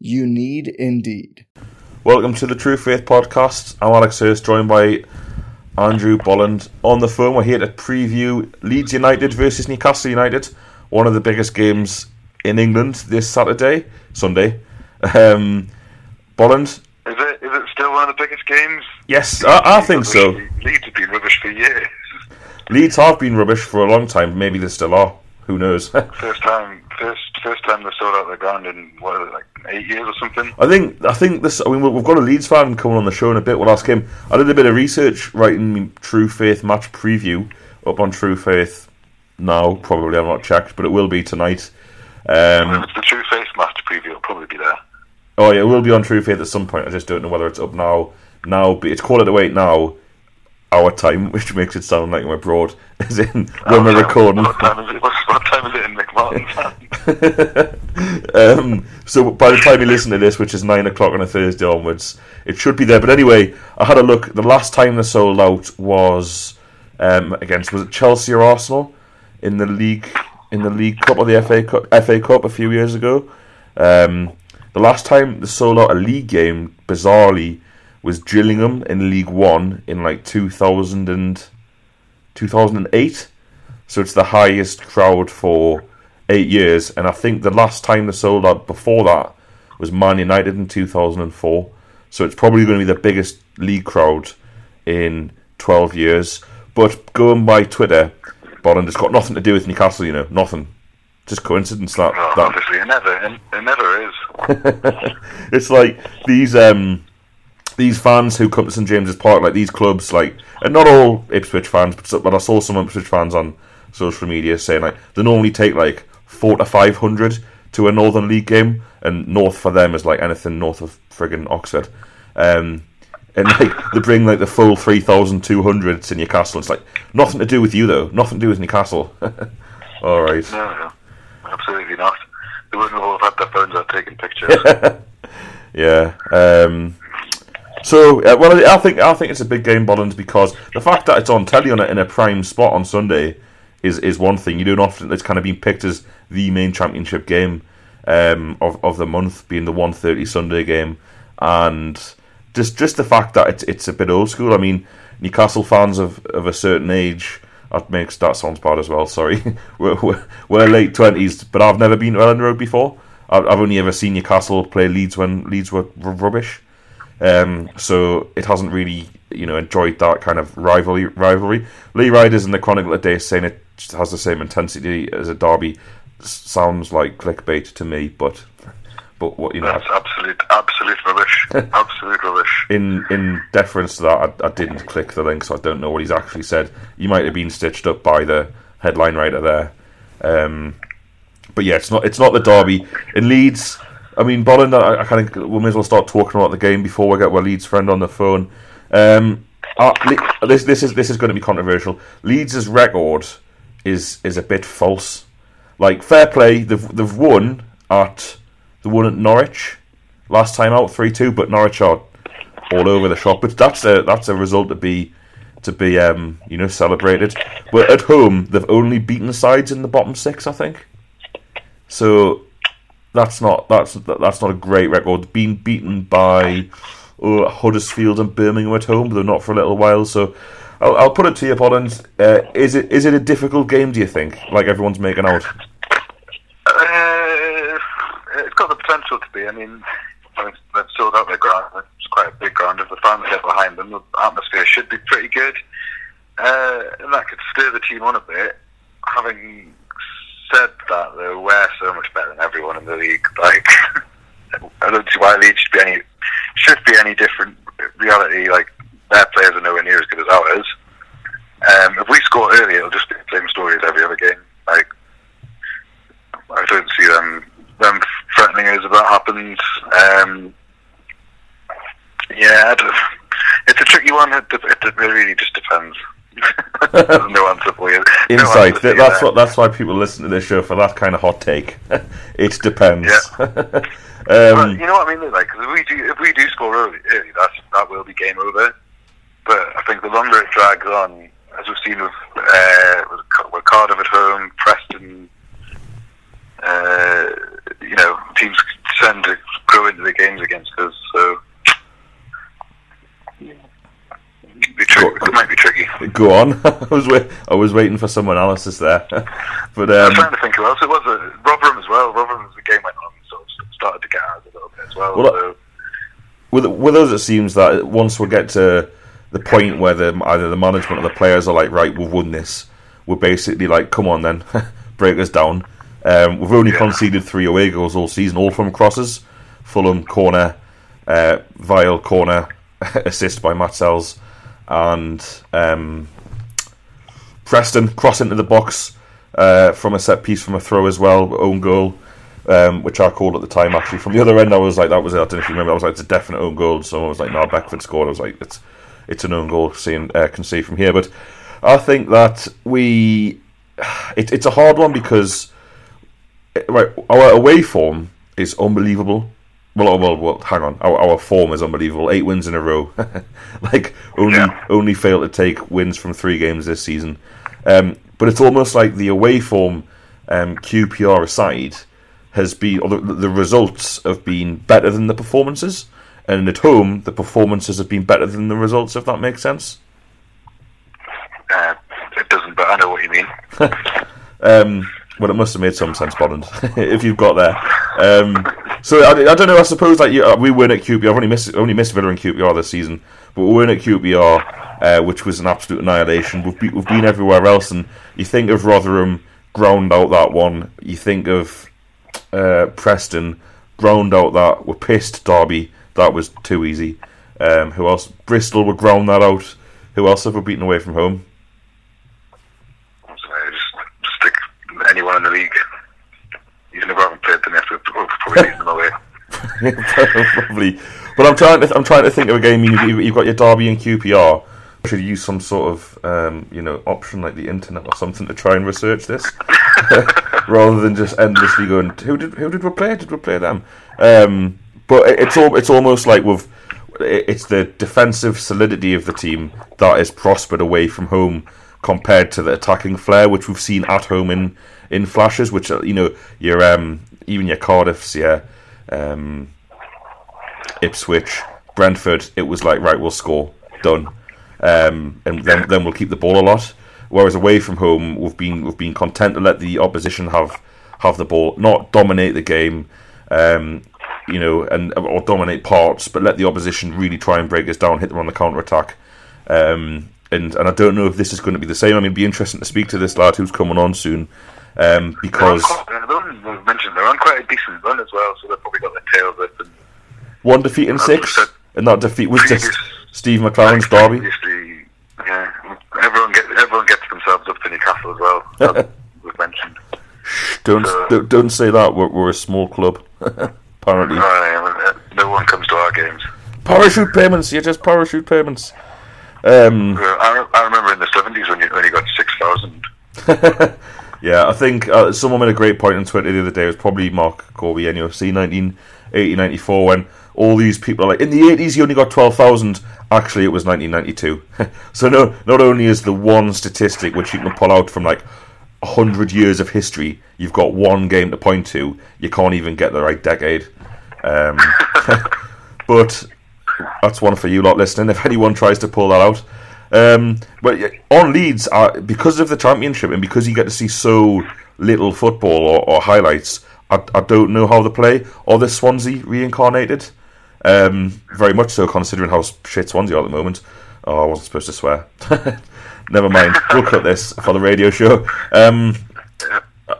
You need Indeed. Welcome to the True Faith podcast. I'm Alex Hurst, joined by Andrew Bolland on the phone. We're here to preview Leeds United versus Newcastle United, one of the biggest games in England this Saturday, Sunday. Um, Bolland. Is it, is it still one of the biggest games? Yes, I, I think so. Leeds have been rubbish for years. Leeds have been rubbish for a long time. Maybe they still are. Who knows? first time, first time they sold out the ground in what is it, like eight years or something. I think I think this. I mean, we've got a Leeds fan coming on the show in a bit. We'll ask him. I did a bit of research writing True Faith match preview up on True Faith now. Probably I've not checked, but it will be tonight. Um, it's the True Faith match preview. It'll probably be there. Oh yeah, it will be on True Faith at some point. I just don't know whether it's up now. Now, but it's called it away now our time, which makes it sound like we're abroad, as in when oh, we're recording. What time is it, what time is it in Um, so by the time you listen to this, which is nine o'clock on a Thursday onwards, it should be there. But anyway, I had a look. The last time they sold out was um, against was it Chelsea or Arsenal in the league in the League Cup or the FA Cup, FA Cup a few years ago. Um, the last time they sold out a league game, bizarrely, was Gillingham in League One in like 2000 and 2008. So it's the highest crowd for eight years, and I think the last time they sold out before that was Man United in 2004. So it's probably going to be the biggest league crowd in 12 years. But going by Twitter, Bolland, it's got nothing to do with Newcastle, you know, nothing. Just coincidence that. Oh, that. Obviously, it never, it never is. it's like these um, these fans who come to St James's Park, like these clubs, like, and not all Ipswich fans, but, but I saw some Ipswich fans on social media saying like they normally take like four to five hundred to a Northern League game, and North for them is like anything north of friggin' Oxford. Um, and like they bring like the full three thousand two hundred to Newcastle. It's like nothing to do with you though. Nothing to do with Newcastle. All right. No, no, absolutely not. They wouldn't have had their phones out taking pictures. yeah. Um, so, uh, well, I think I think it's a big game, Bolland, because the fact that it's on telly on it in a prime spot on Sunday is is one thing. You don't often it's kind of been picked as the main championship game um, of of the month, being the 1.30 Sunday game, and just just the fact that it's it's a bit old school. I mean, Newcastle fans of of a certain age. That makes that sounds bad as well. Sorry, we're, we're, we're late twenties, but I've never been to Elland Road before. I've, I've only ever seen Newcastle play Leeds when Leeds were r- rubbish. Um, so it hasn't really, you know, enjoyed that kind of rivalry. Rivalry. Lee Ryder's in the Chronicle today saying it has the same intensity as a derby. Sounds like clickbait to me, but but what you know, that's absolute absolute rubbish. absolute rubbish. In in deference to that, I, I, didn't click the link, so I don't know what he's actually said. You might have been stitched up by the headline writer there. Um, but yeah, it's not it's not the derby in Leeds. I mean, Bolland, I, I kind of we may as well start talking about the game before we get our Leeds friend on the phone. Um, uh, this this is this is going to be controversial. Leeds' record is is a bit false. Like fair play, they've they've won at the one at Norwich last time out three two, but Norwich are all over the shop. But that's a that's a result to be to be um, you know celebrated. But at home, they've only beaten sides in the bottom six, I think. So that's not that's that's not a great record. Being beaten by uh, Huddersfield and Birmingham at home, but they're not for a little while. So I'll, I'll put it to you, Podens. Uh, is it is it a difficult game? Do you think, like everyone's making out? Uh, it's got the potential to be. I mean, they've sold out their ground. It's quite a big ground. If the fans get behind them, the atmosphere should be pretty good, uh, and that could stir the team on a bit. Having said that, though, we're so much better than everyone in the league. Like, I don't see why Leeds should be any should be any different. Reality, like their players are nowhere near as good as ours. Um, if we score early, it'll just be the same story as every other game. Like, I don't see them them threatening us if that happens. Um, yeah, it's a tricky one. It, it, it really just depends. No answer for you. Insight. No that's what. That's why people listen to this show for that kind of hot take. it depends. Yeah. um, you know what I mean? Like, if we do, if we do score early, early, that's that will be game over. But I think the longer it drags on, as we've seen with, uh, with Cardiff at home, Preston, uh, you know, teams tend to go into the games against us. So it might be tricky. Go on. I was wait- I was waiting for some analysis there, but um, I was um, trying to think who else it was. Uh, Rotherham as well. Rotherham as the game went on, sort of started to get out a little bit as well. well so. With with us, it seems that once we get to the point where the either the management or the players are like, right, we've won this. We're basically like, come on then, break us down. Um, we've only yeah. conceded three away goals all season, all from crosses. Fulham corner, uh, Vile corner, assist by Matt Sells and um, Preston cross into the box uh, from a set piece from a throw as well, own goal, um, which I called at the time actually. From the other end, I was like, that was it. I don't know if you remember, I was like, it's a definite own goal. So I was like, no, Beckford scored. I was like, it's it's an own goal. Seeing uh, can see from here, but I think that we it, it's a hard one because right our away form is unbelievable. Well, oh, well, well, hang on. Our, our form is unbelievable. Eight wins in a row. like only yeah. only failed to take wins from three games this season. Um, but it's almost like the away form, um, QPR aside, has been or the, the, results have been better than the performances, and at home the performances have been better than the results. If that makes sense. Uh, it doesn't, but I know what you mean. um, well, it must have made some sense, Bond, if you've got there. Um, so I, I, don't know. I suppose like you, uh, we win at QPR. I've only missed only missed Villa and QPR this season, but we win at QPR, uh, which was an absolute annihilation. We've, be, we've been everywhere else, and you think of Rotherham ground out that one. You think of uh, Preston ground out that. We're pissed. Derby that was too easy. Um, who else? Bristol would ground that out. Who else have we beaten away from home? Just stick anyone in the league. He's never haven't played them after probably them away. probably, but I'm trying to I'm trying to think of a game. You've, you've got your Derby and QPR. Should use some sort of um, you know option like the internet or something to try and research this, rather than just endlessly going. Who did who did we play? Did we play them? Um, but it's all it's almost like we've it's the defensive solidity of the team that is prospered away from home compared to the attacking flair which we've seen at home in in flashes, which uh, you know your um, even your Cardiffs, yeah, um, Ipswich, Brentford. It was like right, we'll score, done, um, and then then we'll keep the ball a lot. Whereas away from home, we've been we've been content to let the opposition have have the ball, not dominate the game, um, you know, and or dominate parts, but let the opposition really try and break us down, hit them on the counter attack. Um, and and I don't know if this is going to be the same. I mean, it'd be interesting to speak to this lad who's coming on soon um, because they're mentioned they're on quite a decent run as well, so they've probably got their tails up. one defeat in six, and that defeat was just Steve McClaren's derby. Yeah, everyone gets everyone gets themselves up to Newcastle as well. we've mentioned. Don't, so, don't don't say that. We're, we're a small club. Apparently, uh, no one comes to our games. Parachute payments. You're just parachute payments. Um, I, I remember in the seventies when you when you got six thousand. Yeah, I think uh, someone made a great point on Twitter the other day. It was probably Mark Corby, NUFC 1980 94, when all these people are like, in the 80s, you only got 12,000. Actually, it was 1992. so, no, not only is the one statistic which you can pull out from like 100 years of history, you've got one game to point to, you can't even get the right decade. Um, but that's one for you lot listening. If anyone tries to pull that out, um, but on Leeds, uh, because of the championship and because you get to see so little football or, or highlights, I, I, don't know how they play. Or the Swansea reincarnated. Um, very much so, considering how shit Swansea are at the moment. Oh, I wasn't supposed to swear. Never mind. We'll cut this for the radio show. Um,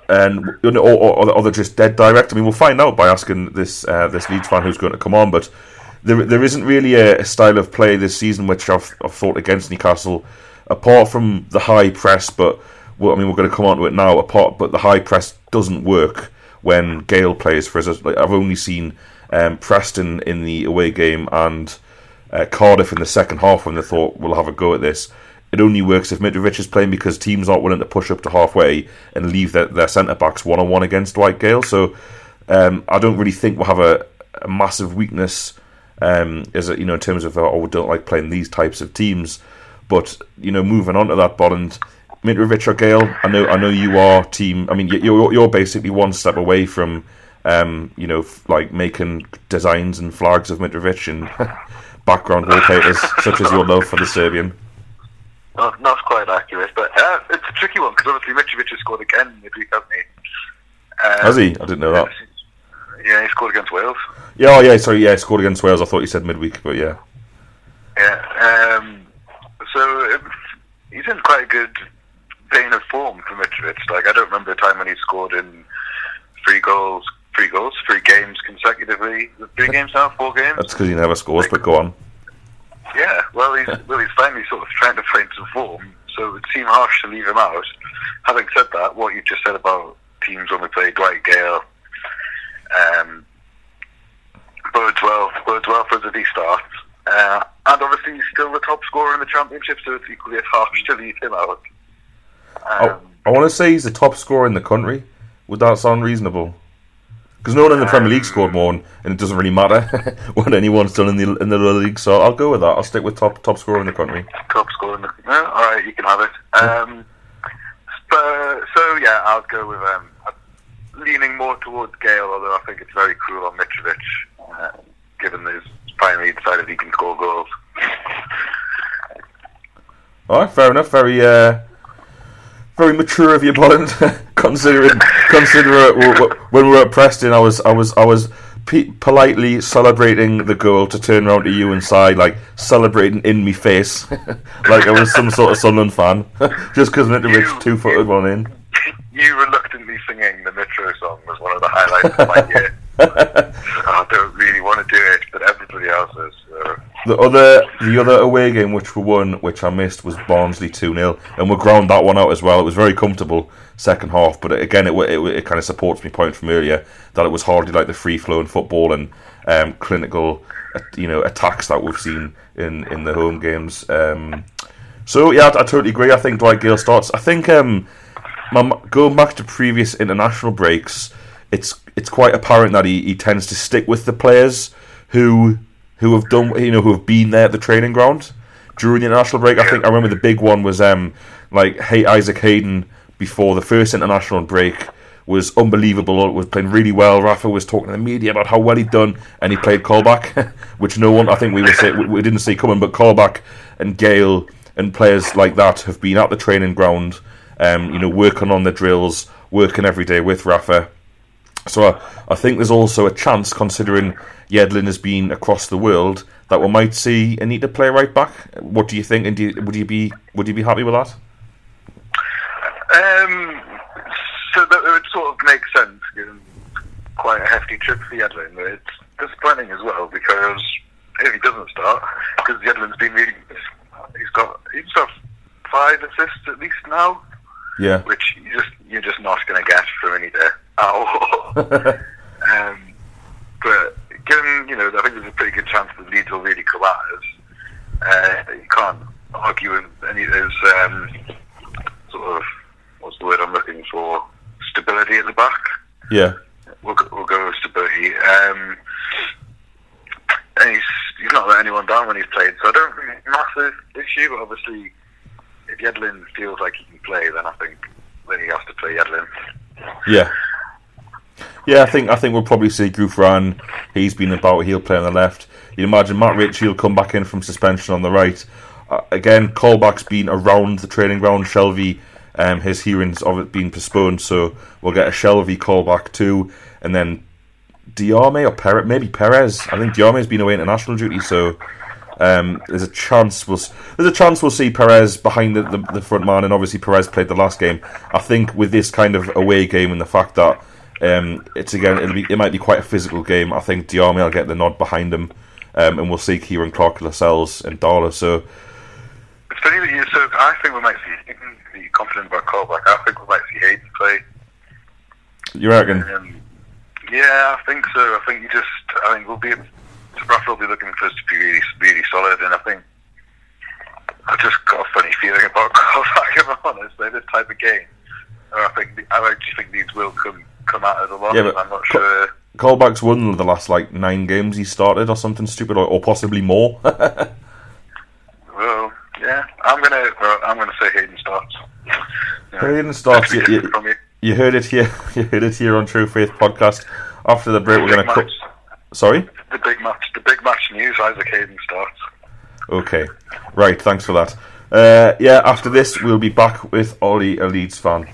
and or, or, or they're just dead direct. I mean, we'll find out by asking this uh, this Leeds fan who's going to come on. But there there isn't really a, a style of play this season which I've, I've thought against Newcastle, apart from the high press. But well, I mean, we're going to come on to it now. Apart, but the high press doesn't work when Gayle plays for us. Like, I've only seen um, Preston in the away game and uh, Cardiff in the second half when they thought we'll have a go at this. It only works if Mitrovic is playing because teams aren't willing to push up to halfway and leave their, their centre backs one on one against Dwight Gayle. So um, I don't really think we'll have a, a massive weakness um, is it, you know in terms of oh we don't like playing these types of teams. But you know moving on to that, Bolland, Mitrovic or Gayle, I know I know you are team. I mean you're you're basically one step away from um, you know like making designs and flags of Mitrovic and background wallpapers such as your love for the Serbian. Not, not quite accurate, but uh, it's a tricky one because obviously Mitrovic has scored again midweek, hasn't he? Um, Has he? I didn't know that. Yeah, he scored against Wales. Yeah, oh yeah, sorry, yeah, he scored against Wales. I thought you said midweek, but yeah. Yeah. Um, so it, he's in quite a good vein of form for Mitrovic. Like I don't remember a time when he scored in three goals, three goals, three games consecutively. Three games now, four games. That's because he never scores, but go on. Yeah, well, he's well, he's finally sort of trying to find some form. So it would seem harsh to leave him out. Having said that, what you just said about teams when we play Dwight Gayle, um, bodes well, bodes well for us if he starts. Uh, and obviously, he's still the top scorer in the championship, so it's equally as harsh to leave him out. Um, Oh, I want to say he's the top scorer in the country. Would that sound reasonable? Because no one in the Premier League scored more, and it doesn't really matter what anyone's done in the in the league. So I'll go with that. I'll stick with top top scorer in the country. top scorer in the. No, all right, you can have it. Um, but, so yeah, I'll go with um, leaning more towards Gayle, although I think it's very cruel on Mitrovic, uh, given that he's finally decided he can score goals. All right, fair enough. Very uh, very mature of you, Bolland. considering consider it, w- w- when we were at Preston, I was I was I was pe- politely celebrating the goal to turn around to you and side, like celebrating in me face, like I was some sort of Sunderland fan, just because Mitrovic two footed one in. You reluctantly singing the Mitro song was one of the highlights of my year. I don't really want to do it, but everybody else is. So. The other, the other away game which we won, which I missed, was Barnsley two 0 and we ground that one out as well. It was very comfortable second half, but again, it it, it kind of supports my point from earlier that it was hardly like the free flowing football and um, clinical, uh, you know, attacks that we've seen in in the home games. Um, so yeah, I, I totally agree. I think Dwight Gayle starts. I think um, my, going back to previous international breaks, it's it's quite apparent that he, he tends to stick with the players who who have done you know who have been there at the training ground during the international break. I think I remember the big one was um like hey Isaac Hayden before the first international break was unbelievable. Was playing really well. Rafa was talking to the media about how well he'd done, and he played Colback, which no one I think we were say, we, we didn't see coming. But Colback and Gayle and players like that have been at the training ground, um, you know, working on the drills, working every day with Rafa. So I, I think there's also a chance, considering Yedlin has been across the world, that we might see Anita play right back. What do you think? And do you, would you be would you be happy with that? Um, so that it would sort of make sense, given quite a hefty trip for Yedlin. It's disappointing as well because if he doesn't start, because Yedlin's been really, he's got he's got five assists at least now, Yeah. which you just you're just not going to get from Anita at all. um, but given you know, I think there's a pretty good chance that Leeds will really collapse. Uh, you can't argue with any of those um, sort of what's the word I'm looking for? Stability at the back. Yeah. We'll go, we'll go with stability. Um, and he's he's not let anyone down when he's played, so I don't think it's a massive issue. But obviously, if Yedlin feels like he can play, then I think then he has to play Yedlin. Yeah. Yeah, I think I think we'll probably see Gouffran. He's been about. He'll play on the left. You'd imagine Matt Ritchie will come back in from suspension on the right. Uh, again, Colback's been around the training ground. Shelvey, um, his hearings of it being postponed, so we'll get a Shelvey callback too, and then Diame or Perez, maybe Perez. I think Diame's been away on international duty, so um, there's a chance we'll there's a chance we'll see Perez behind the, the, the, front man, and obviously Perez played the last game. I think with this kind of away game and the fact that um, it's again it'll be it might be quite a physical game. I think Diame will get the nod behind him, um, and we'll see Ciaran Clark, Lascelles, and Darlow. So it's funny that you. So I think we might see. You're confident about Colback. I think we might see Hayden play. You reckon? Um, yeah, I think so. I think you just. I think we'll be. Rafa will be looking for us to be really, really solid, and I think I've just got a funny feeling about Colback. If I'm honest, like this type of game. I think I actually think these will come come out of the lot. Yeah, but I'm not sure. Colback's won the last like nine games he started, or something stupid, or, or possibly more. well, yeah, I'm gonna well, I'm gonna say Hayden starts. Hayden starts. You, you, you, heard it here. You heard it here on True Faith podcast. After the break, the we're gonna. Sorry. The big match. The big match news. Isaac Hayden starts. Okay, right. Thanks for that. Uh, yeah, after this, we'll be back with Ollie, a Leeds fan.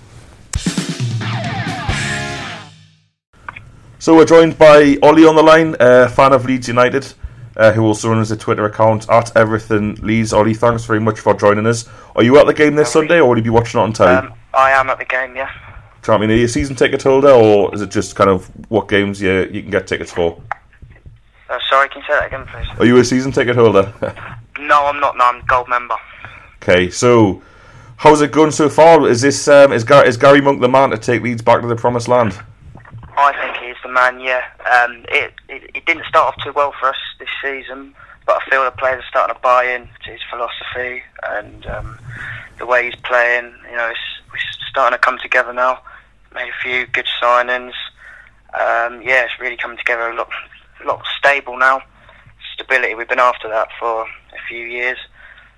So we're joined by Ollie on the line, a fan of Leeds United, uh, who also runs a Twitter account at Everything Leeds. Ollie, thanks very much for joining us. Are you at the game this Sunday, or will you be watching it on telly? Um, I am at the game, yeah. Do you know I mean? Are you a season ticket holder, or is it just kind of what games you you can get tickets for? Uh, sorry, can you say that again, please? Are you a season ticket holder? no, I'm not. No, I'm a gold member. Okay, so how's it going so far? Is this um, is, Gar- is Gary Monk the man to take Leeds back to the promised land? I think the man. Yeah, um, it, it, it didn't start off too well for us this season, but I feel the players are starting to buy in to his philosophy and um, the way he's playing. You know, it's, starting to come together now. Made a few good signings. Um, yeah, it's really coming together a lot, a lot stable now. Stability. We've been after that for a few years,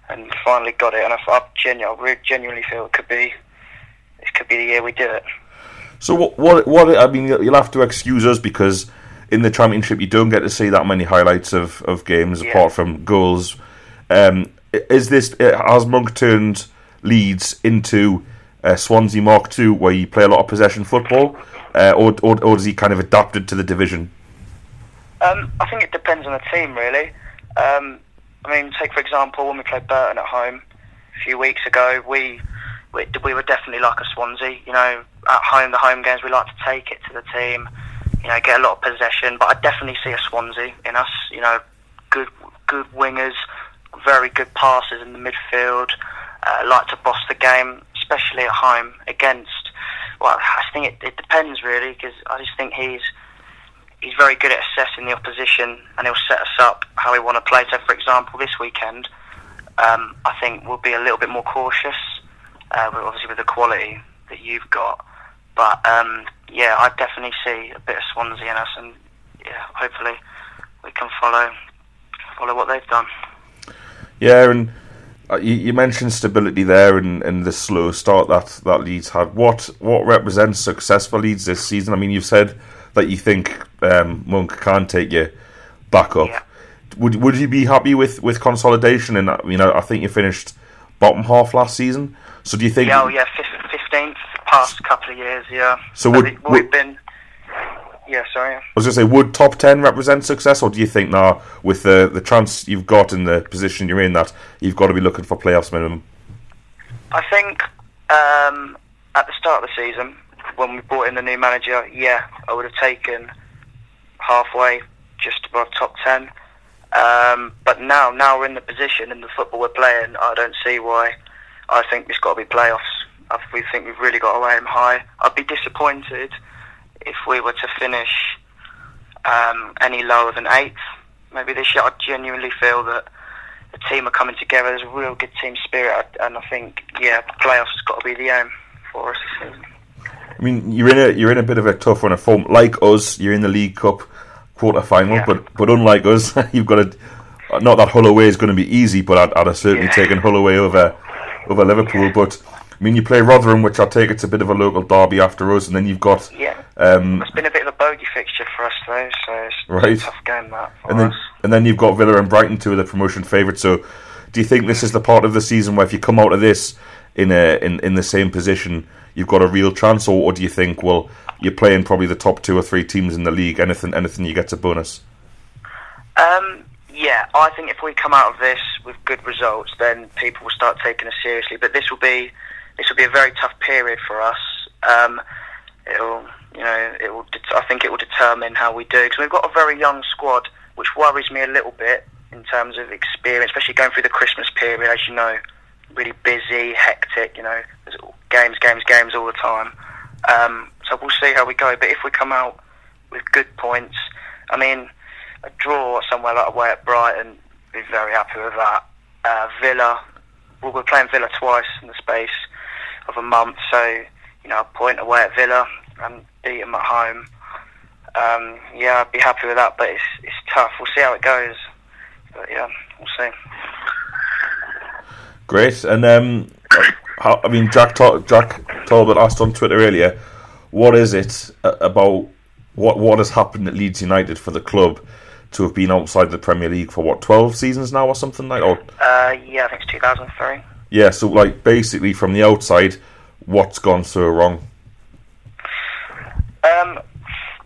and finally got it. And I, I, genu- I genuinely feel it could be, this could be the year we do it. So what? What? What? I mean, you'll have to excuse us because in the championship you don't get to see that many highlights of, of games yeah. apart from goals. Um, is this has Monk turned Leeds into uh, Swansea Mark Two, where you play a lot of possession football, uh, or, or or has he kind of adapted to the division? Um, I think it depends on the team, really. Um, I mean, take for example when we played Burton at home a few weeks ago, we we, we were definitely like a Swansea. You know, at home, the home games, we like to take it to the team. You know, get a lot of possession. But I definitely see a Swansea in us. You know, good good wingers, very good passes in the midfield. Uh, like to boss the game, especially at home against. Well, I think it, it depends really because I just think he's he's very good at assessing the opposition and he'll set us up how we want to play. So, for example, this weekend, um, I think we'll be a little bit more cautious uh, obviously with the quality that you've got. But um, yeah, I definitely see a bit of Swansea in us, and yeah, hopefully we can follow follow what they've done. Yeah, and uh, you, you, mentioned stability there, and, and the slow start that that Leeds had. What what represents success for Leeds this season? I mean, you've said that you think um, Monk can take you back up. Yeah. Would would you be happy with, with consolidation? And you know, I think you finished bottom half last season. So do you think? Yeah, oh, yeah, fifteenth past couple of years. Yeah. So would, we've would, been. Yeah, sorry. I was going to say, would top ten represent success, or do you think now, with the the chance you've got in the position you're in, that you've got to be looking for playoffs minimum? I think um, at the start of the season, when we brought in the new manager, yeah, I would have taken halfway, just above top ten. Um, but now, now we're in the position in the football we're playing. I don't see why I think it's got to be playoffs. I, we think we've really got to aim high. I'd be disappointed if we were to finish um, any lower than eighth. Maybe this year, I genuinely feel that the team are coming together. There's a real good team spirit, and I think yeah, playoffs has got to be the aim for us this season. I mean, you're in a you're in a bit of a tough run of form. Like us, you're in the League Cup quarter final, yeah. but but unlike us, you've got to. Not that Hull away is going to be easy, but I'd, I'd have certainly yeah. taken Hull away over over Liverpool. But I mean, you play Rotherham, which I take it's a bit of a local derby after us, and then you've got yeah. Um, it's been a bit of a bogey fixture for us though, so it's right. tough game that. and then us. and then you've got Villa and Brighton, two of the promotion favourites. So, do you think this is the part of the season where if you come out of this in a in, in the same position, you've got a real chance, or, or do you think well you're playing probably the top two or three teams in the league, anything anything you get's a bonus? Um, yeah, I think if we come out of this with good results, then people will start taking us seriously. But this will be this will be a very tough period for us. Um, it'll you know it will det- I think it will determine how we do because we've got a very young squad, which worries me a little bit in terms of experience, especially going through the Christmas period, as you know, really busy, hectic. You know, there's games, games, games all the time. Um, so we'll see how we go. But if we come out with good points, I mean, a draw somewhere like away at Brighton, be very happy with that. Uh, Villa, well, we're playing Villa twice in the space of a month, so you know, a point away at Villa and beat them at home. Um, yeah, I'd be happy with that, but it's it's tough. We'll see how it goes. But yeah, we'll see. Great, and um, how, I mean, Jack Ta- Jack Talbot asked on Twitter earlier, what is it about what what has happened at Leeds United for the club to have been outside the Premier League for what twelve seasons now or something like? Or Uh, yeah, I think it's 2003. yeah, so like basically from the outside, what's gone so wrong? Um,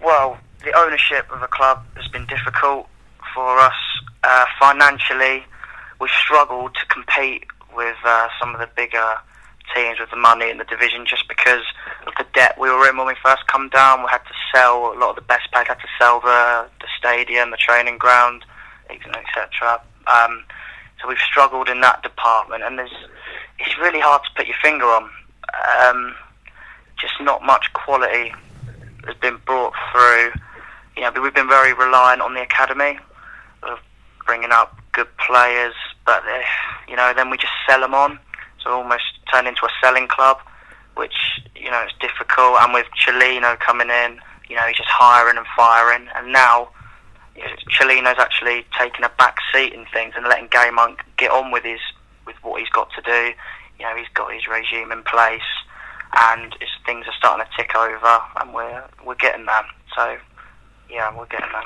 well, the ownership of the club has been difficult for us. Uh, financially, we've struggled to compete with uh, some of the bigger teams with the money in the division just because debt we were in when we first come down. We had to sell a lot of the best players, had to sell the, the stadium, the training ground, etc. Um, so we've struggled in that department, and there's it's really hard to put your finger on. Um, just not much quality has been brought through. You know, we've been very reliant on the academy of bringing up good players, but they, you know, then we just sell them on, so almost turn into a selling club, which you know is difficult. And with Cellino coming in, you know, he's just hiring and firing, and now Cellino's actually taking a back seat in things and letting Gay Monk get on with his with what he's got to do. You know, he's got his regime in place and things are starting to tick over, and we're we're getting there. So, yeah, we're getting there.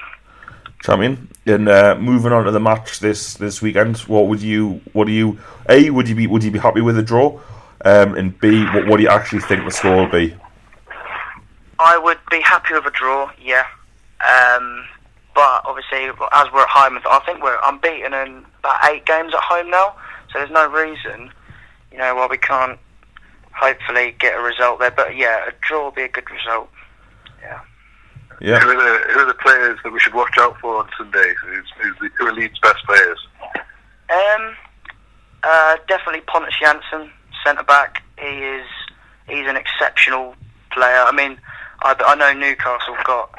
Champion. And uh, moving on to the match this this weekend, what would you what do you a would you be would you be happy with a draw, um, and b what, what do you actually think the score will be? I would be happy with a draw, yeah. Um, but obviously, as we're at home, I think we're unbeaten in about eight games at home now. So there's no reason, you know, why we can't hopefully get a result there. But yeah, a draw would be a good result. Yeah. Yeah. Who are, the, who are the players that we should watch out for on Sunday? Who's, who's the, who are Leeds' best players? Um, uh, definitely Pontus Jansson, centre back. He is he's an exceptional player. I mean, I, I know Newcastle got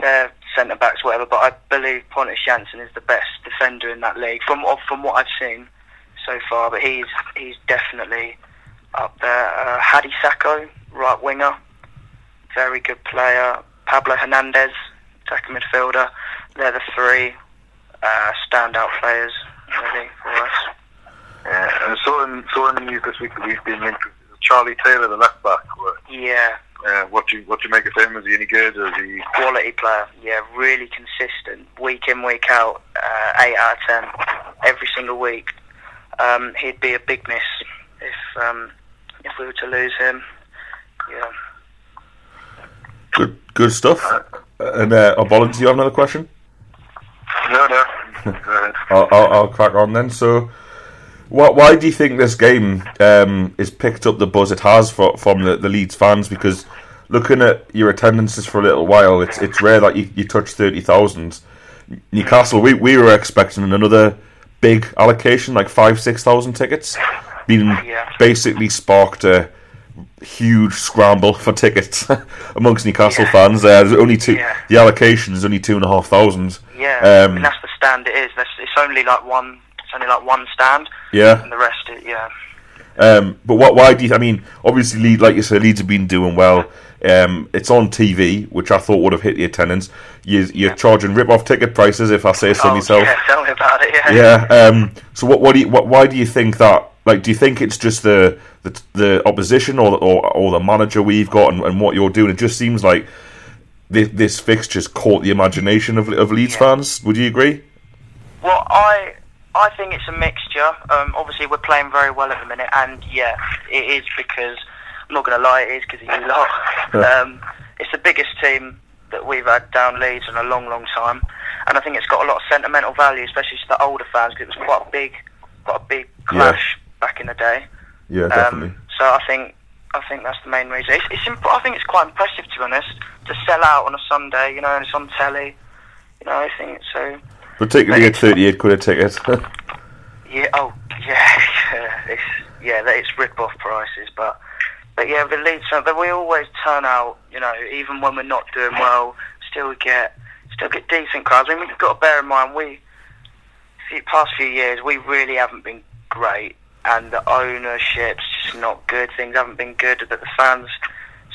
their centre backs, whatever, but I believe Pontus Jansson is the best defender in that league from from what I've seen so far. But he's he's definitely up there. Uh, Hadi Sacko, right winger, very good player. Pablo Hernandez, attacking midfielder. They're the three uh, standout players really for us. Yeah, and so in, so in the news this week we've been linked with Charlie Taylor, the left back. What, Yeah, uh, what do you what do you make of him? Is he any good? Is he? quality player. Yeah, really consistent, week in, week out, uh, eight out of ten, every single week. Um, he'd be a big miss if um, if we were to lose him. Yeah. Good good stuff. And uh, Obolin, do you have another question? No, no. I'll, I'll, I'll crack on then. So, why, why do you think this game um, is picked up the buzz it has for, from the, the Leeds fans? Because looking at your attendances for a little while, it's it's rare that you, you touch thirty thousand. Newcastle, we, we were expecting another big allocation, like five six thousand tickets, being Yeah. basically sparked a huge scramble for tickets amongst Newcastle Yeah. fans. Uh, there's only two. Yeah. The allocation is only two and a half thousand. Yeah, Um, and that's the stand it is. That's, it's only like one. It's only like one stand, Yeah. and the rest, is, yeah. Um, but what? Why do you? I mean, obviously, Leeds, like you said, Leeds have been doing well. Um, it's on TV, which I thought would have hit the attendance. You, you're charging rip-off ticket prices, if I say so oh, myself. yeah, tell me about it. Yeah. Yeah. Um, so what? What do you? What, why do you think that? Like, do you think it's just the the, the opposition or, the- or or the manager we've got and, and what you're doing? It just seems like this, this fixture's caught the imagination of of Leeds Yeah. fans. Would you agree? Well, I I think it's a mixture. Um, obviously, we're playing very well at the minute, and yeah, it is because I'm not going to lie, it is because of you lot. um, it's the biggest team that we've had down Leeds in a long, long time, and I think it's got a lot of sentimental value, especially to the older fans, because it was quite a big, quite a big clash yeah. back in the day. Yeah, um, definitely. So I think I think that's the main reason. It's, it's imp- I think it's quite impressive, to be honest, to sell out on a Sunday. You know, and it's on telly. You know, I think so. Particularly at thirty-eight quid a ticket. yeah. Oh, yeah. Yeah. It's yeah. It's rip-off prices, but but yeah, the Leeds. But we always turn out. You know, even when we're not doing well, still get still get decent crowds. I mean, we've got to bear in mind we. The past few years, we really haven't been great and the ownership's just not good. Things haven't been good, but the fans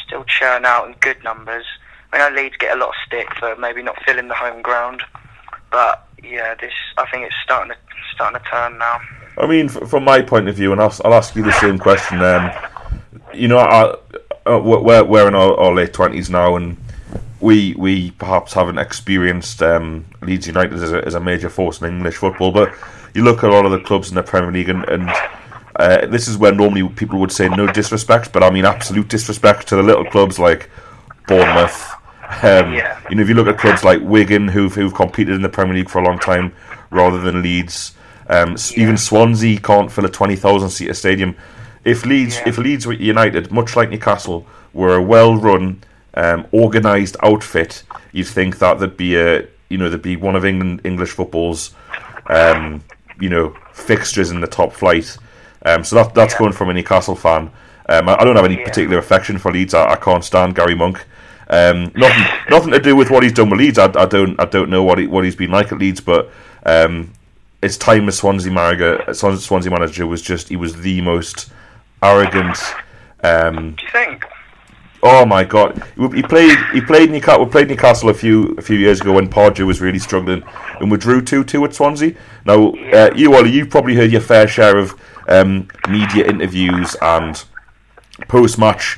still churn out in good numbers. I know Leeds get a lot of stick for maybe not filling the home ground, but yeah, this I think it's starting to starting to turn now. I mean, from my point of view, and I'll, I'll ask you the same question. Um, you know, I, uh, we're we're in our, our late twenties now, and we we perhaps haven't experienced um, Leeds United as a, as a major force in English football, but you look at a lot of the clubs in the Premier League, and, and uh, this is where normally people would say no disrespect, but I mean absolute disrespect to the little clubs like Bournemouth. Um, yeah. You know, if you look at clubs like Wigan, who've who've competed in the Premier League for a long time, rather than Leeds, um, yeah. even Swansea can't fill a twenty thousand seater stadium. If Leeds, yeah. if Leeds were United, much like Newcastle, were a well-run, um, organised outfit, you'd think that there'd be a, you know, there'd be one of England English football's, um, you know, fixtures in the top flight. Um, so that, that's yeah. coming from a Newcastle fan. Um, I, I, don't have any particular affection for Leeds. I, I can't stand Gary Monk. Um, nothing, nothing to do with what he's done with Leeds. I, I, don't, I don't know what he, what he's been like at Leeds, but um, his time as Swansea manager, Swansea manager was just he was the most arrogant. Um, do you think? Oh my god, he played he played Newcastle. We played Newcastle a few a few years ago when Pardew was really struggling, and we drew two two at Swansea. Now, uh, you Ollie, you've probably heard your fair share of um, media interviews and post match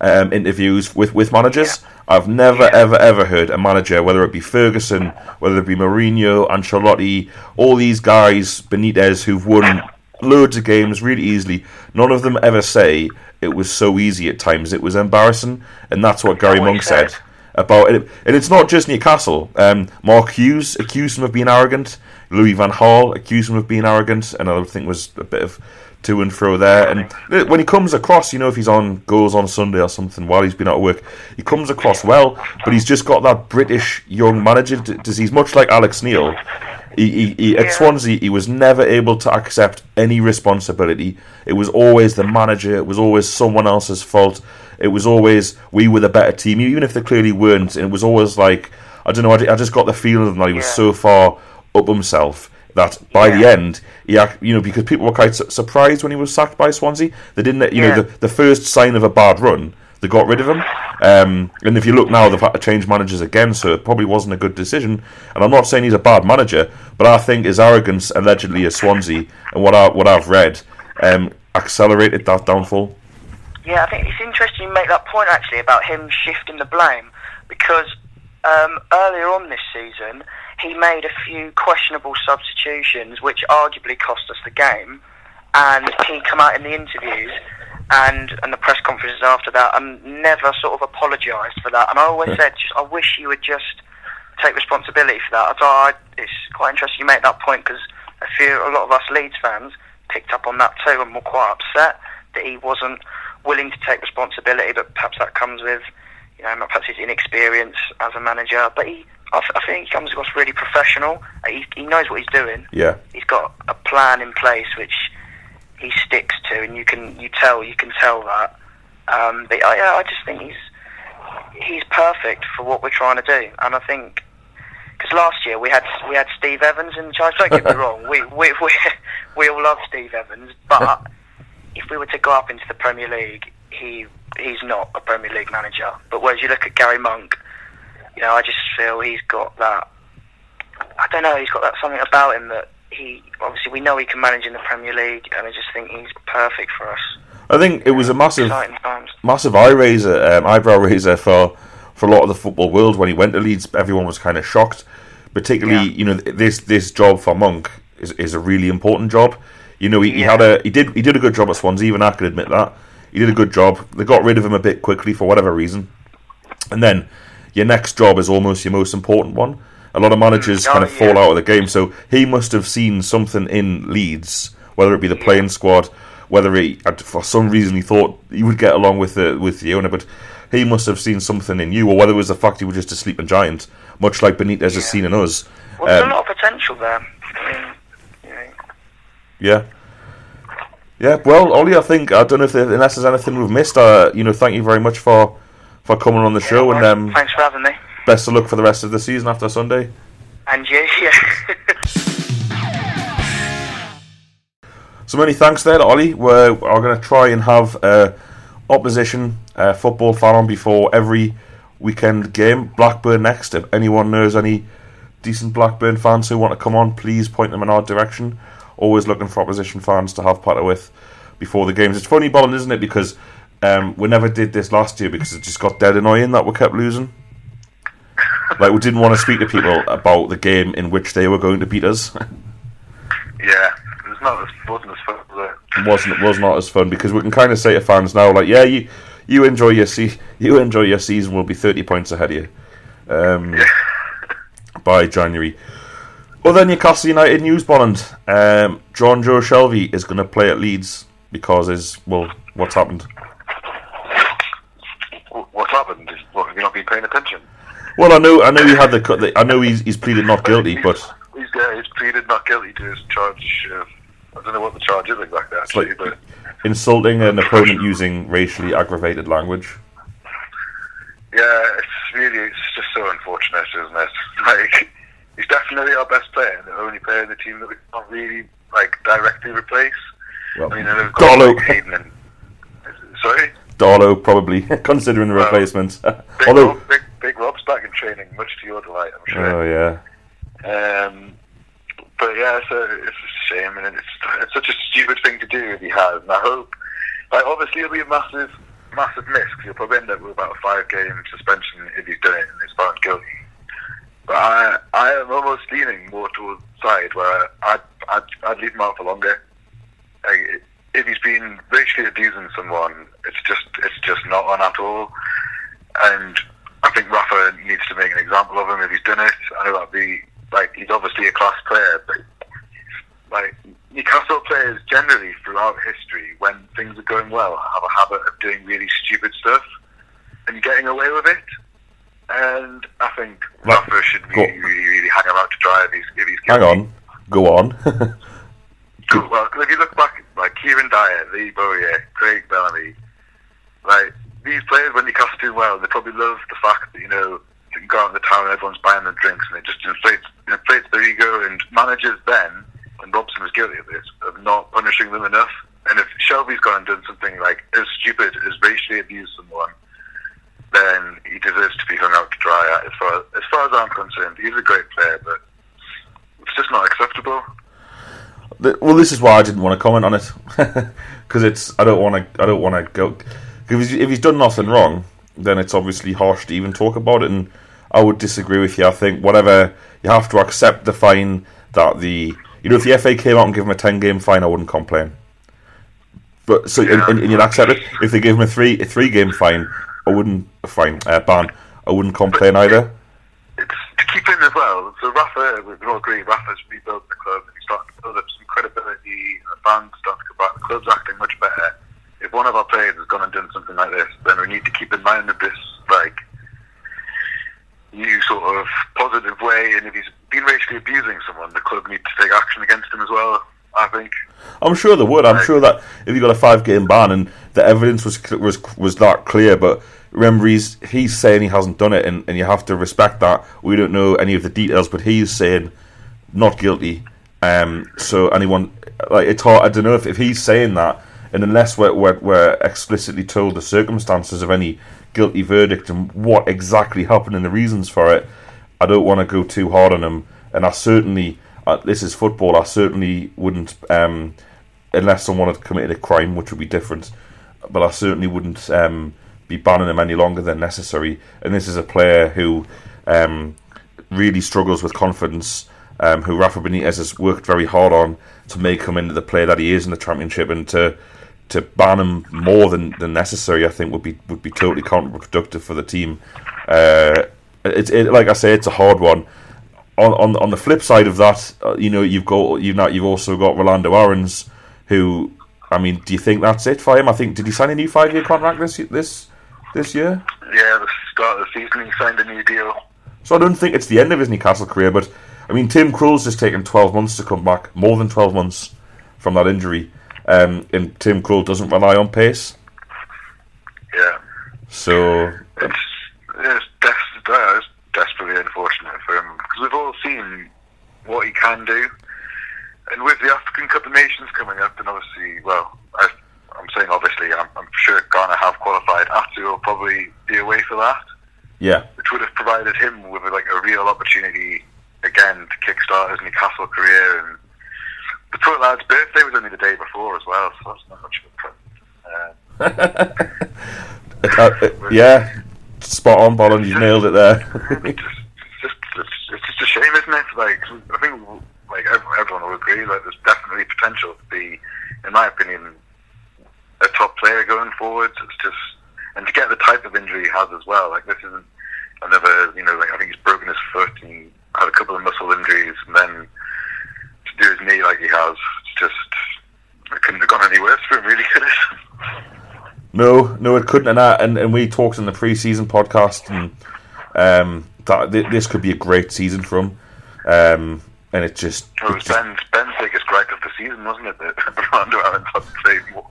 um, interviews with, with managers. Yeah. I've never, yeah. ever, ever heard a manager, whether it be Ferguson, whether it be Mourinho, Ancelotti, all these guys, Benitez, who've won loads of games really easily, none of them ever say it was so easy at times. It was embarrassing, and that's what Gary Monk said. said about it. And it's not just Newcastle. Um, Mark Hughes accused him of being arrogant. Louis Van Gaal accused him of being arrogant, and I think was a bit of to and fro there. And when he comes across, you know, if he's on goes on Sunday or something while he's been out of work, he comes across well. But he's just got that British young manager disease, much like Alex Neil. He, he, he, at Swansea, he was never able to accept any responsibility. It was always the manager. It was always someone else's fault. It was always we were the better team, even if they clearly weren't. It was always like I don't know. I, I just got the feeling that he was yeah. so far up himself that by yeah. the end, he, you know, because people were quite su- surprised when he was sacked by Swansea. They didn't, you yeah. know, the, the first sign of a bad run, they got rid of him. Um, and if you look now, they've had to change managers again, so it probably wasn't a good decision. And I'm not saying he's a bad manager, but I think his arrogance, allegedly, at Swansea, and what I what I've read, um, accelerated that downfall. Yeah, I think it's interesting you make that point actually about him shifting the blame because um, earlier on this season he made a few questionable substitutions which arguably cost us the game, and he come out in the interviews and and the press conferences after that and never sort of apologised for that. And I always said, just I wish you would just take responsibility for that. I thought I, it's quite interesting you make that point because a few a lot of us Leeds fans picked up on that too and were quite upset that he wasn't willing to take responsibility, but perhaps that comes with, you know, perhaps his inexperience as a manager. But he, I, I think he comes across really professional. He, he knows what he's doing. Yeah. He's got a plan in place which he sticks to, and you can you tell you can tell that. Um, but I, I just think he's he's perfect for what we're trying to do, and I think because last year we had we had Steve Evans in charge. Don't get me wrong, we we we, we all love Steve Evans, but if we were to go up into the Premier League, he he's not a Premier League manager. But whereas you look at Gary Monk, you know, I just feel he's got that. I don't know. He's got that something about him that he obviously we know he can manage in the Premier League, and I just think he's perfect for us. I think it was a massive, massive eye raiser, um, eyebrow raiser for for a lot of the football world when he went to Leeds. Everyone was kind of shocked, particularly yeah. you know this this job for Monk is, is a really important job. You know, he, he had a he did he did a good job at Swansea. Even I can admit that he did a good job. They got rid of him a bit quickly for whatever reason, and then your next job is almost your most important one. A lot of managers Oh, kind of yeah. fall out of the game, so he must have seen something in Leeds, whether it be the playing squad, whether he for some reason he thought he would get along with the with the owner, but he must have seen something in you, or whether it was the fact he was just a sleeping giant, much like Benitez has seen in us. Well, there's Um, a lot of potential there. I mean, you Yeah. Yeah, well, Ollie, I think I don't know if there, unless there's anything we've missed. Uh, you know, thank you very much for for coming on the show, and um, thanks for having me. best of luck for the rest of the season after Sunday. And you, yeah. So many thanks there, to Ollie. We're, are going to try and have uh, opposition uh, football fan on before every weekend game. Blackburn next. If anyone knows any decent Blackburn fans who want to come on, please point them in our direction. Always looking for opposition fans to have part with before the games. It's funny, Bolland, isn't it? Because um, we never did this last year because it just got dead annoying that we kept losing. Like we didn't want to speak to people about the game in which they were going to beat us. Yeah, it was not as wasn't as fun as it. wasn't was not as fun because we can kind of say to fans now, like, yeah, you you enjoy your se- you enjoy your season. We'll be thirty points ahead of you um, by January. Other Newcastle United news, Bolland. Um, Jonjo Shelvey is going to play at Leeds because is well, what's happened? Wh- What's happened? What, have you not been paying attention? Well, I know, I know he had the, cut- the I know he's he's pleaded not guilty, but he's, yeah, he's pleaded not guilty to his charge. Uh, I don't know what the charge is exactly, actually, like- but insulting an opponent using racially aggravated language. yeah, it's really it's just so unfortunate, isn't it? Like he's definitely our best player, and the only player in the team that we can't really like directly replace. Well, I mean, got like, Hayden and sorry, Darlow probably considering the Well, replacement. Big, Although, Rob, big, big Rob's back in training, much to your delight, I'm sure. oh yeah. Um, but yeah, it's a, it's a shame, and it's, it's such a stupid thing to do if he has. And I hope, like, obviously, it'll be a massive, massive miss because he'll probably end up with about a five-game suspension if he's done it and is found guilty. I, I am almost leaning more towards side where I'd, I'd, I'd leave him out for longer. If he's been racially abusing someone, it's just, it's just not on at all. And I think Rafa needs to make an example of him if he's done it. I know that'd be like he's obviously a class player, but like Newcastle players generally throughout history, when things are going well, have a habit of doing really stupid stuff and getting away with it. And I think Right. Rafa should really, really, really hang out to dry if he's if he's Hang on, go on. Good. Well, 'cause if you look back, like Kieran Dyer, Lee Bowyer, Craig Bellamy, like these players when Newcastle do well, they probably love the fact that you know they can go out in the town and everyone's buying them drinks, and it just inflates inflates their ego. And managers then, and Robson was guilty of this, of not punishing them enough. And if Shelvey's gone and done something like as stupid as racially abuse someone, then he deserves to be hung out to dry. As far as far as I'm concerned, he's a great player, but it's just not acceptable. Th- well, this is why I didn't want to comment on it because it's I don't want to I don't want to go if he's, if he's done nothing wrong, then it's obviously harsh to even talk about it. And I would disagree with you. I think whatever you have to accept the fine that the you know if the FA came out and give him a ten game fine, I wouldn't complain. But so and, and, and you'd accept it if they gave him a three a three game fine, I wouldn't fine uh, ban. I wouldn't complain either. it's to keep in as well. So Rafa, we can all agree, Rafa's rebuilt the club and he's starting to build up some credibility. The fans starting to come back. The club's acting much better. If one of our players has gone and done something like this, then we need to keep in mind that this like new sort of positive way. And if he's been racially abusing someone, the club needs to take action against him as well. I think. I'm sure they would. I'm sure that if you got a five game ban and the evidence was was was that clear, but remember he's he's saying he hasn't done it, and, and you have to respect that. We don't know any of the details, but he's saying not guilty. Um, so anyone like it's hard. I don't know if, if he's saying that, and unless we're, we're we're explicitly told the circumstances of any guilty verdict and what exactly happened and the reasons for it, I don't want to go too hard on him. And I certainly this is football. I certainly wouldn't, um, unless someone had committed a crime, which would be different. But I certainly wouldn't um, be banning him any longer than necessary. And this is a player who um, really struggles with confidence um, who Rafa Benitez has worked very hard on to make him into the player that he is in the championship, and to to ban him more than, than necessary, I think would be would be totally counterproductive for the team. Uh, it's it, like I say, it's a hard one. On on on the flip side of that, uh, you know, you've got you've not you've also got Rolando Aarons, who I mean, do you think that's it for him? I think did he sign a new five year contract this this this year? Yeah, the start of the season he signed a new deal. So I don't think it's the end of his Newcastle career, but I mean, Tim Krul's just taken 12 months to come back, more than 12 months from that injury, um, and Tim Krul doesn't rely on pace. Yeah. So it's it's, des- it's desperately unfortunate because we've all seen what he can do, and with the African Cup of Nations coming up, and obviously, well, I, I'm saying obviously, I'm, I'm sure Ghana have qualified. Atsu will probably be away for that, yeah, which would have provided him with like a real opportunity again to kickstart his Newcastle career. And the poor lad's birthday was only the day before as well, so that's not much of a. Uh, Uh, uh, yeah, spot on, Bolland. You nailed it there. it's, just, a shame, isn't it? Like I think like everyone will agree that there's definitely potential to be, in my opinion, a top player going forward. It's just and to get the type of injury he has as well. Like this isn't another, you know, like I think he's broken his foot and had a couple of muscle injuries, and then to do his knee like he has, it's just it couldn't have gone any worse for him, really, could it? No, no, it couldn't. And, I, and and we talked in the pre-season podcast, and um, that th- this could be a great season for him. Um, and it just, It it was just Ben's, Ben's biggest gripe of the season, wasn't it? That Ronaldo Allen had to say more.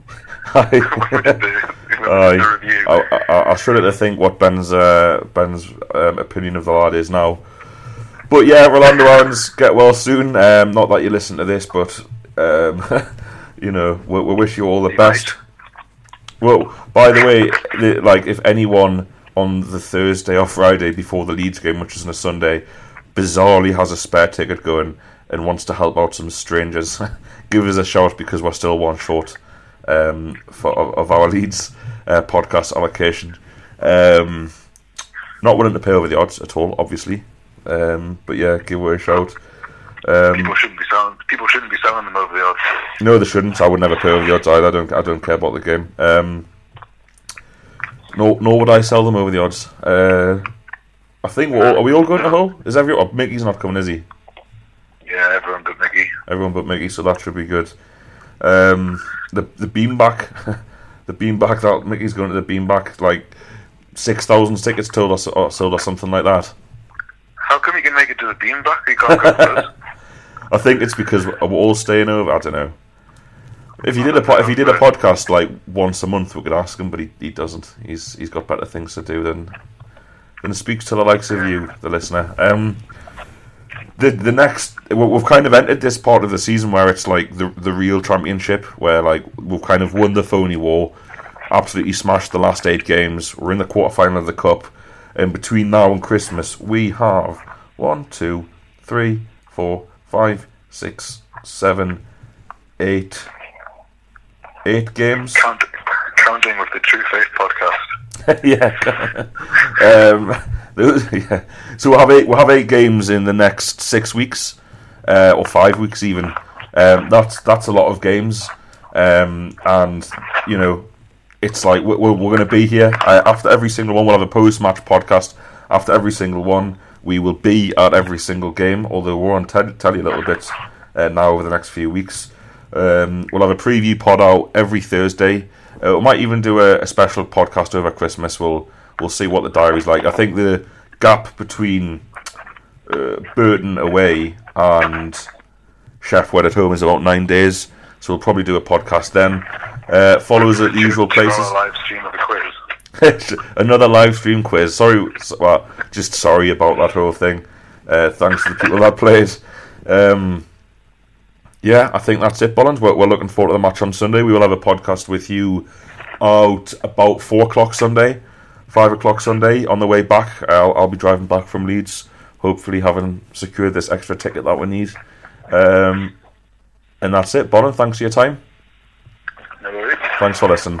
The review. I, shudder to think what Ben's uh, Ben's um, opinion of the lad is now. But yeah, Rolando Aarons get well soon. Um, not that you listen to this, but um, you know we, we wish you all the He best. might. Well, by the way, the, like if anyone on the Thursday or Friday before the Leeds game, which is on a Sunday, bizarrely has a spare ticket going and wants to help out some strangers, give us a shout because we're still one short um, for, of, of our Leeds uh, podcast allocation. Um, not willing to pay over the odds at all, obviously. Um, but yeah, give away a shout. Um, People shouldn't be selling. People shouldn't be selling them over the odds. no, they shouldn't. I would never pay over the odds either. I don't. I don't care about the game. Um, nor, nor would I sell them over the odds. Uh, I think we're all, are we all going to Hull? Is everyone? Oh, Mickey's not coming, is he? Yeah, everyone but Mickey. Everyone but Mickey, so that should be good. Um, the the beanback, the beanback that Mickey's going to the beanback like six thousand tickets sold or, or sold or something like that. How come you can make it to the beanbag? You can't come to us. I think it's because we're all staying over. I don't know. If he did a po- if he did a podcast like once a month, we could ask him, but he, he doesn't. He's he's got better things to do than than speak to the likes of you, the listener. Um, the the next we- we've kind of entered this part of the season where it's like the the real championship, where like we've kind of won the phony war, absolutely smashed the last eight games. We're in the quarterfinal of the cup, and between now and Christmas, we have one, two, three, four, five, six, seven, eight, eight games. Count, counting with the True Faith podcast. yeah. um, yeah. So we'll have eight. We'll have eight games in the next six weeks, uh, or five weeks even. Um, that's that's a lot of games, um, and you know, it's like we're, we're going to be here uh, after every single one. We'll have a post-match podcast after every single one. We will be at every single game, although we're on tel- telly a little bit uh, now over the next few weeks. Um, we'll have a preview pod out every Thursday. Uh, we might even do a, a special podcast over Christmas. We'll we'll see what the diary's like. I think the gap between uh, Burton away and Sheffield at home is about nine days, so we'll probably do a podcast then. Uh, follow us at the usual places. Tomorrow live stream of the quiz. Another live stream quiz. Sorry, well, just sorry about that whole thing. Uh, thanks to the people that played. Um, yeah, I think that's it, Bolland. We're, we're looking forward to the match on Sunday. We will have a podcast with you out about four o'clock Sunday, five o'clock Sunday. On the way back, I'll, I'll be driving back from Leeds, hopefully having secured this extra ticket that we need. Um, and that's it, Bolland. Thanks for your time. No worries. Thanks for listening.